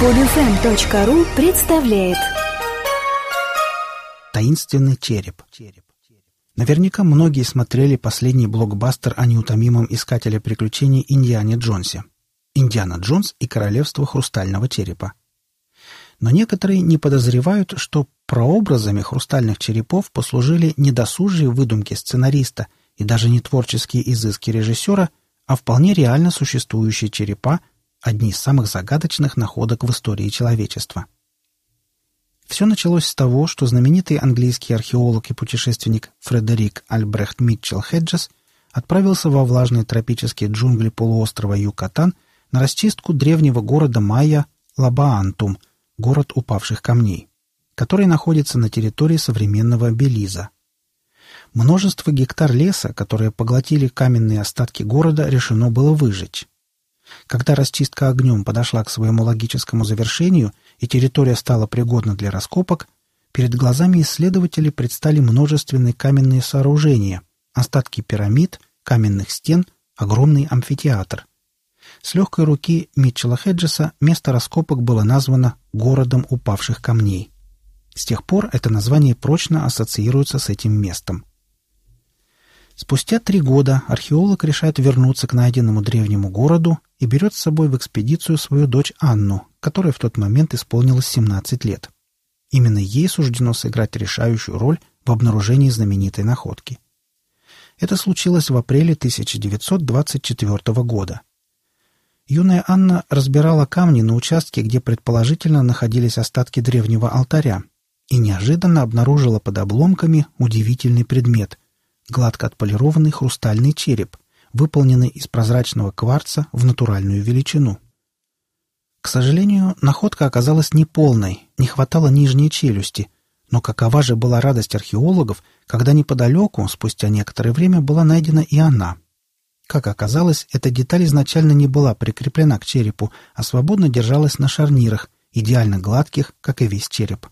Подфм.ру представляет Таинственный череп. Наверняка многие смотрели последний блокбастер о неутомимом искателе приключений Индиане Джонсе. «Индиана Джонс и королевство хрустального черепа». Но некоторые не подозревают, что прообразами хрустальных черепов послужили не досужие выдумки сценариста и даже не творческие изыски режиссера, а вполне реально существующие черепа – одни из самых загадочных находок в истории человечества. Все началось с того, что знаменитый английский археолог и путешественник Фредерик Альбрехт Митчелл Хеджес отправился во влажные тропические джунгли полуострова Юкатан на расчистку древнего города майя Лабаантум, город упавших камней, который находится на территории современного Белиза. Множество гектар леса, которые поглотили каменные остатки города, решено было выжечь. Когда расчистка огнем подошла к своему логическому завершению и территория стала пригодна для раскопок, перед глазами исследователей предстали множественные каменные сооружения, остатки пирамид, каменных стен, огромный амфитеатр. С легкой руки Митчелла Хеджеса место раскопок было названо «городом упавших камней». С тех пор это название прочно ассоциируется с этим местом. Спустя три года археолог решает вернуться к найденному древнему городу и берет с собой в экспедицию свою дочь Анну, которой в тот момент исполнилось 17 лет. Именно ей суждено сыграть решающую роль в обнаружении знаменитой находки. Это случилось в апреле 1924 года. Юная Анна разбирала камни на участке, где предположительно находились остатки древнего алтаря, и неожиданно обнаружила под обломками удивительный предмет – гладко отполированный хрустальный череп, выполненный из прозрачного кварца в натуральную величину. К сожалению, находка оказалась неполной, не хватало нижней челюсти, но какова же была радость археологов, когда неподалеку, спустя некоторое время, была найдена и она. Как оказалось, эта деталь изначально не была прикреплена к черепу, а свободно держалась на шарнирах, идеально гладких, как и весь череп.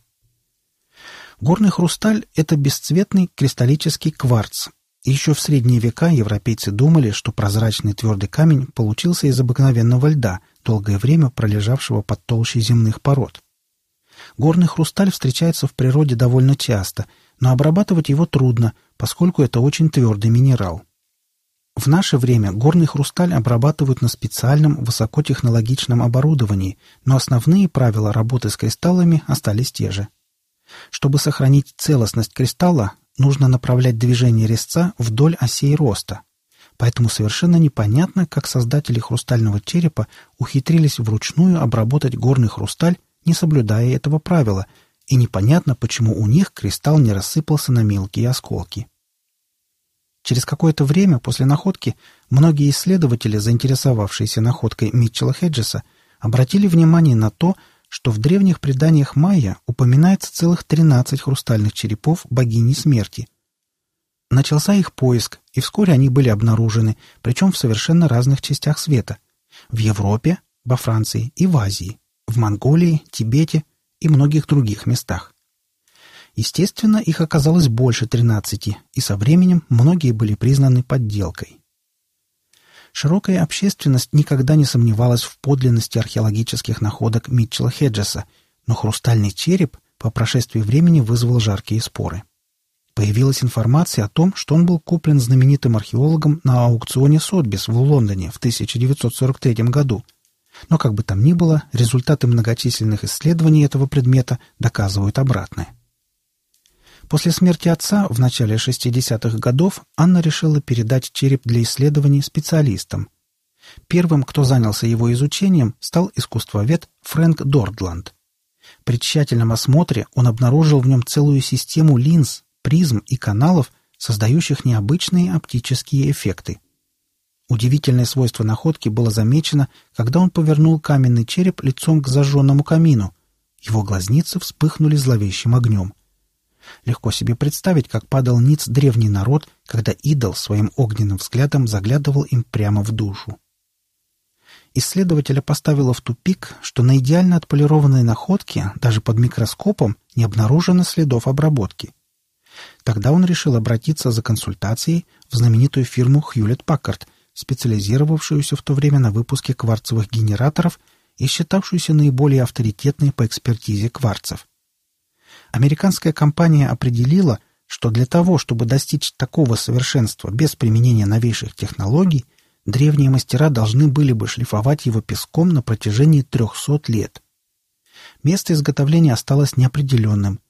Горный хрусталь — это бесцветный кристаллический кварц. Еще в средние века европейцы думали, что прозрачный твердый камень получился из обыкновенного льда, долгое время пролежавшего под толщей земных пород. Горный хрусталь встречается в природе довольно часто, но обрабатывать его трудно, поскольку это очень твердый минерал. В наше время горный хрусталь обрабатывают на специальном высокотехнологичном оборудовании, но основные правила работы с кристаллами остались те же – чтобы сохранить целостность кристалла, нужно направлять движение резца вдоль осей роста. Поэтому совершенно непонятно, как создатели хрустального черепа ухитрились вручную обработать горный хрусталь, не соблюдая этого правила, и непонятно, почему у них кристалл не рассыпался на мелкие осколки. Через какое-то время после находки многие исследователи, заинтересовавшиеся находкой Митчелла Хеджеса, обратили внимание на то, что в древних преданиях майя упоминается целых 13 хрустальных черепов богини смерти. Начался их поиск, и вскоре они были обнаружены, причем в совершенно разных частях света. В Европе, во Франции и в Азии, в Монголии, Тибете и многих других местах. Естественно, их оказалось больше 13, и со временем многие были признаны подделкой. Широкая общественность никогда не сомневалась в подлинности археологических находок Митчелла Хеджеса, но хрустальный череп по прошествии времени вызвал жаркие споры. Появилась информация о том, что он был куплен знаменитым археологом на аукционе Сотбис в Лондоне в 1943 году. Но как бы там ни было, результаты многочисленных исследований этого предмета доказывают обратное. После смерти отца в начале 60-х годов Анна решила передать череп для исследований специалистам. Первым, кто занялся его изучением, стал искусствовед Фрэнк Дордланд. При тщательном осмотре он обнаружил в нем целую систему линз, призм и каналов, создающих необычные оптические эффекты. Удивительное свойство находки было замечено, когда он повернул каменный череп лицом к зажженному камину. Его глазницы вспыхнули зловещим огнем. Легко себе представить, как падал ниц древний народ, когда идол своим огненным взглядом заглядывал им прямо в душу. Исследователя поставило в тупик, что на идеально отполированной находке, даже под микроскопом, не обнаружено следов обработки. Тогда он решил обратиться за консультацией в знаменитую фирму Хьюлетт Паккард, специализировавшуюся в то время на выпуске кварцевых генераторов и считавшуюся наиболее авторитетной по экспертизе кварцев. Американская компания определила, что для того, чтобы достичь такого совершенства без применения новейших технологий, древние мастера должны были бы шлифовать его песком на протяжении 300 лет. Место изготовления осталось неопределенным.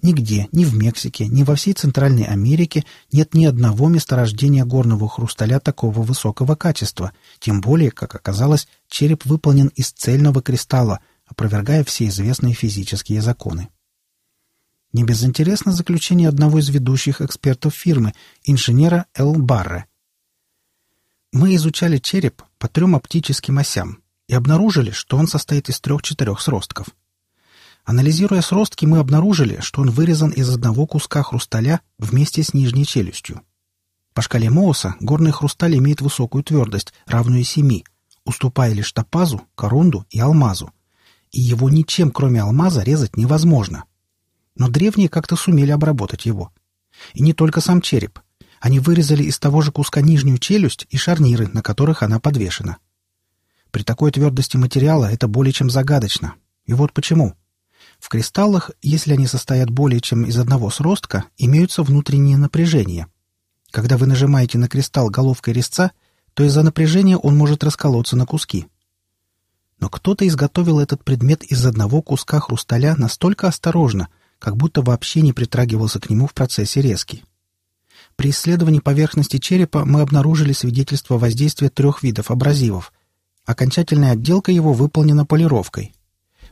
Нигде, ни в Мексике, ни во всей Центральной Америке нет ни одного месторождения горного хрусталя такого высокого качества, тем более, как оказалось, череп выполнен из цельного кристалла, опровергая все известные физические законы. Не безинтересно заключение одного из ведущих экспертов фирмы, инженера Эл Барре. Мы изучали череп по трем оптическим осям и обнаружили, что он состоит из трех-четырех сростков. Анализируя сростки, мы обнаружили, что он вырезан из одного куска хрусталя вместе с нижней челюстью. По шкале Моуса горный хрусталь имеет высокую твердость, равную семи, уступая лишь топазу, корунду и алмазу. И его ничем, кроме алмаза, резать невозможно. Но древние как-то сумели обработать его. И не только сам череп. Они вырезали из того же куска нижнюю челюсть и шарниры, на которых она подвешена. При такой твердости материала это более чем загадочно. И вот почему. В кристаллах, если они состоят более чем из одного сростка, имеются внутренние напряжения. Когда вы нажимаете на кристалл головкой резца, то из-за напряжения он может расколоться на куски. Но кто-то изготовил этот предмет из одного куска хрусталя настолько осторожно, как будто вообще не притрагивался к нему в процессе резки. При исследовании поверхности черепа мы обнаружили свидетельство воздействия трех видов абразивов. Окончательная отделка его выполнена полировкой.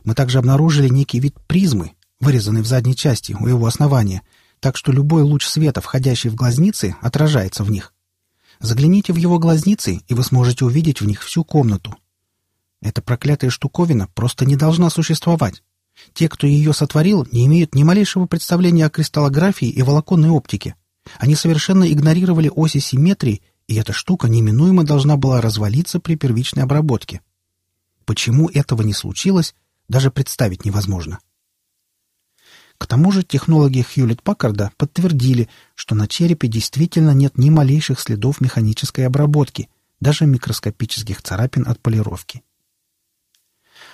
Мы также обнаружили некий вид призмы, вырезанный в задней части у его основания, так что любой луч света, входящий в глазницы, отражается в них. Загляните в его глазницы, и вы сможете увидеть в них всю комнату. Эта проклятая штуковина просто не должна существовать. Те, кто ее сотворил, не имеют ни малейшего представления о кристаллографии и волоконной оптике. Они совершенно игнорировали оси симметрии, и эта штука неминуемо должна была развалиться при первичной обработке. Почему этого не случилось, даже представить невозможно. К тому же технологи Хьюлетт-Паккарда подтвердили, что на черепе действительно нет ни малейших следов механической обработки, даже микроскопических царапин от полировки.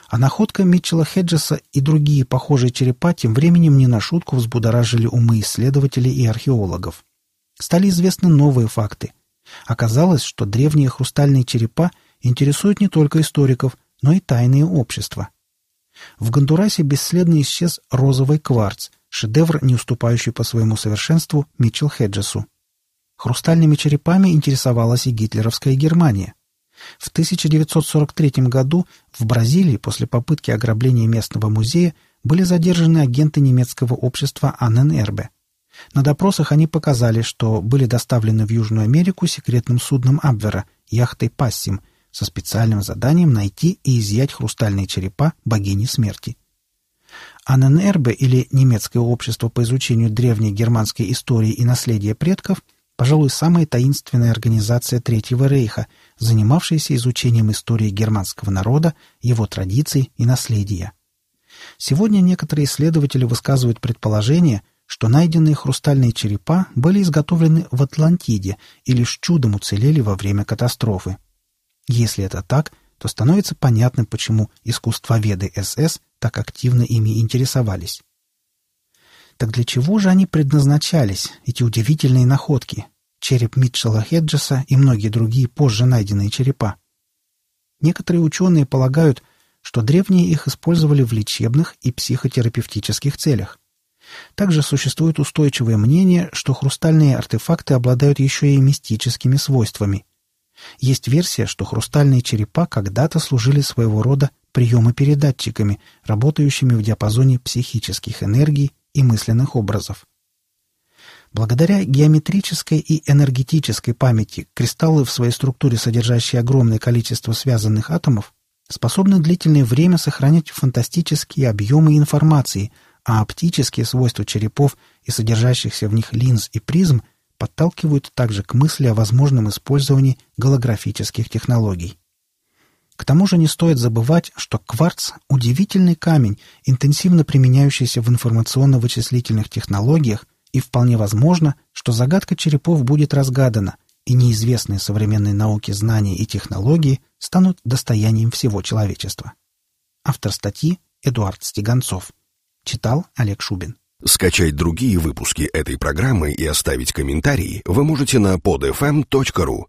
А находка Митчелла Хеджеса и другие похожие черепа тем временем не на шутку взбудоражили умы исследователей и археологов. Стали известны новые факты. Оказалось, что древние хрустальные черепа интересуют не только историков, но и тайные общества. В Гондурасе бесследно исчез розовый кварц, шедевр, не уступающий по своему совершенству Митчелл Хеджесу. Хрустальными черепами интересовалась и гитлеровская Германия. В 1943 году в Бразилии после попытки ограбления местного музея были задержаны агенты немецкого общества Анненербе. На допросах они показали, что были доставлены в Южную Америку секретным судном Абвера, яхтой «Пассим», со специальным заданием найти и изъять хрустальные черепа богини смерти. Анненербе, или Немецкое общество по изучению древней германской истории и наследия предков – пожалуй, самая таинственная организация Третьего Рейха, занимавшаяся изучением истории германского народа, его традиций и наследия. Сегодня некоторые исследователи высказывают предположение, что найденные хрустальные черепа были изготовлены в Атлантиде и лишь чудом уцелели во время катастрофы. Если это так, то становится понятным, почему искусствоведы СС так активно ими интересовались. Так для чего же они предназначались, эти удивительные находки? Череп Митчелла Хеджеса и многие другие позже найденные черепа. Некоторые ученые полагают, что древние их использовали в лечебных и психотерапевтических целях. Также существует устойчивое мнение, что хрустальные артефакты обладают еще и мистическими свойствами. Есть версия, что хрустальные черепа когда-то служили своего рода приемопередатчиками, работающими в диапазоне психических энергий и мысленных образов. Благодаря геометрической и энергетической памяти кристаллы в своей структуре, содержащие огромное количество связанных атомов, способны длительное время сохранять фантастические объемы информации, а оптические свойства черепов и содержащихся в них линз и призм подталкивают также к мысли о возможном использовании голографических технологий. К тому же не стоит забывать, что кварц – удивительный камень, интенсивно применяющийся в информационно-вычислительных технологиях, и вполне возможно, что загадка черепов будет разгадана, и неизвестные современной науке знания и технологии станут достоянием всего человечества. Автор статьи Эдуард Стеганцов. Читал Олег Шубин. Скачать другие выпуски этой программы и оставить комментарии вы можете на podfm.ru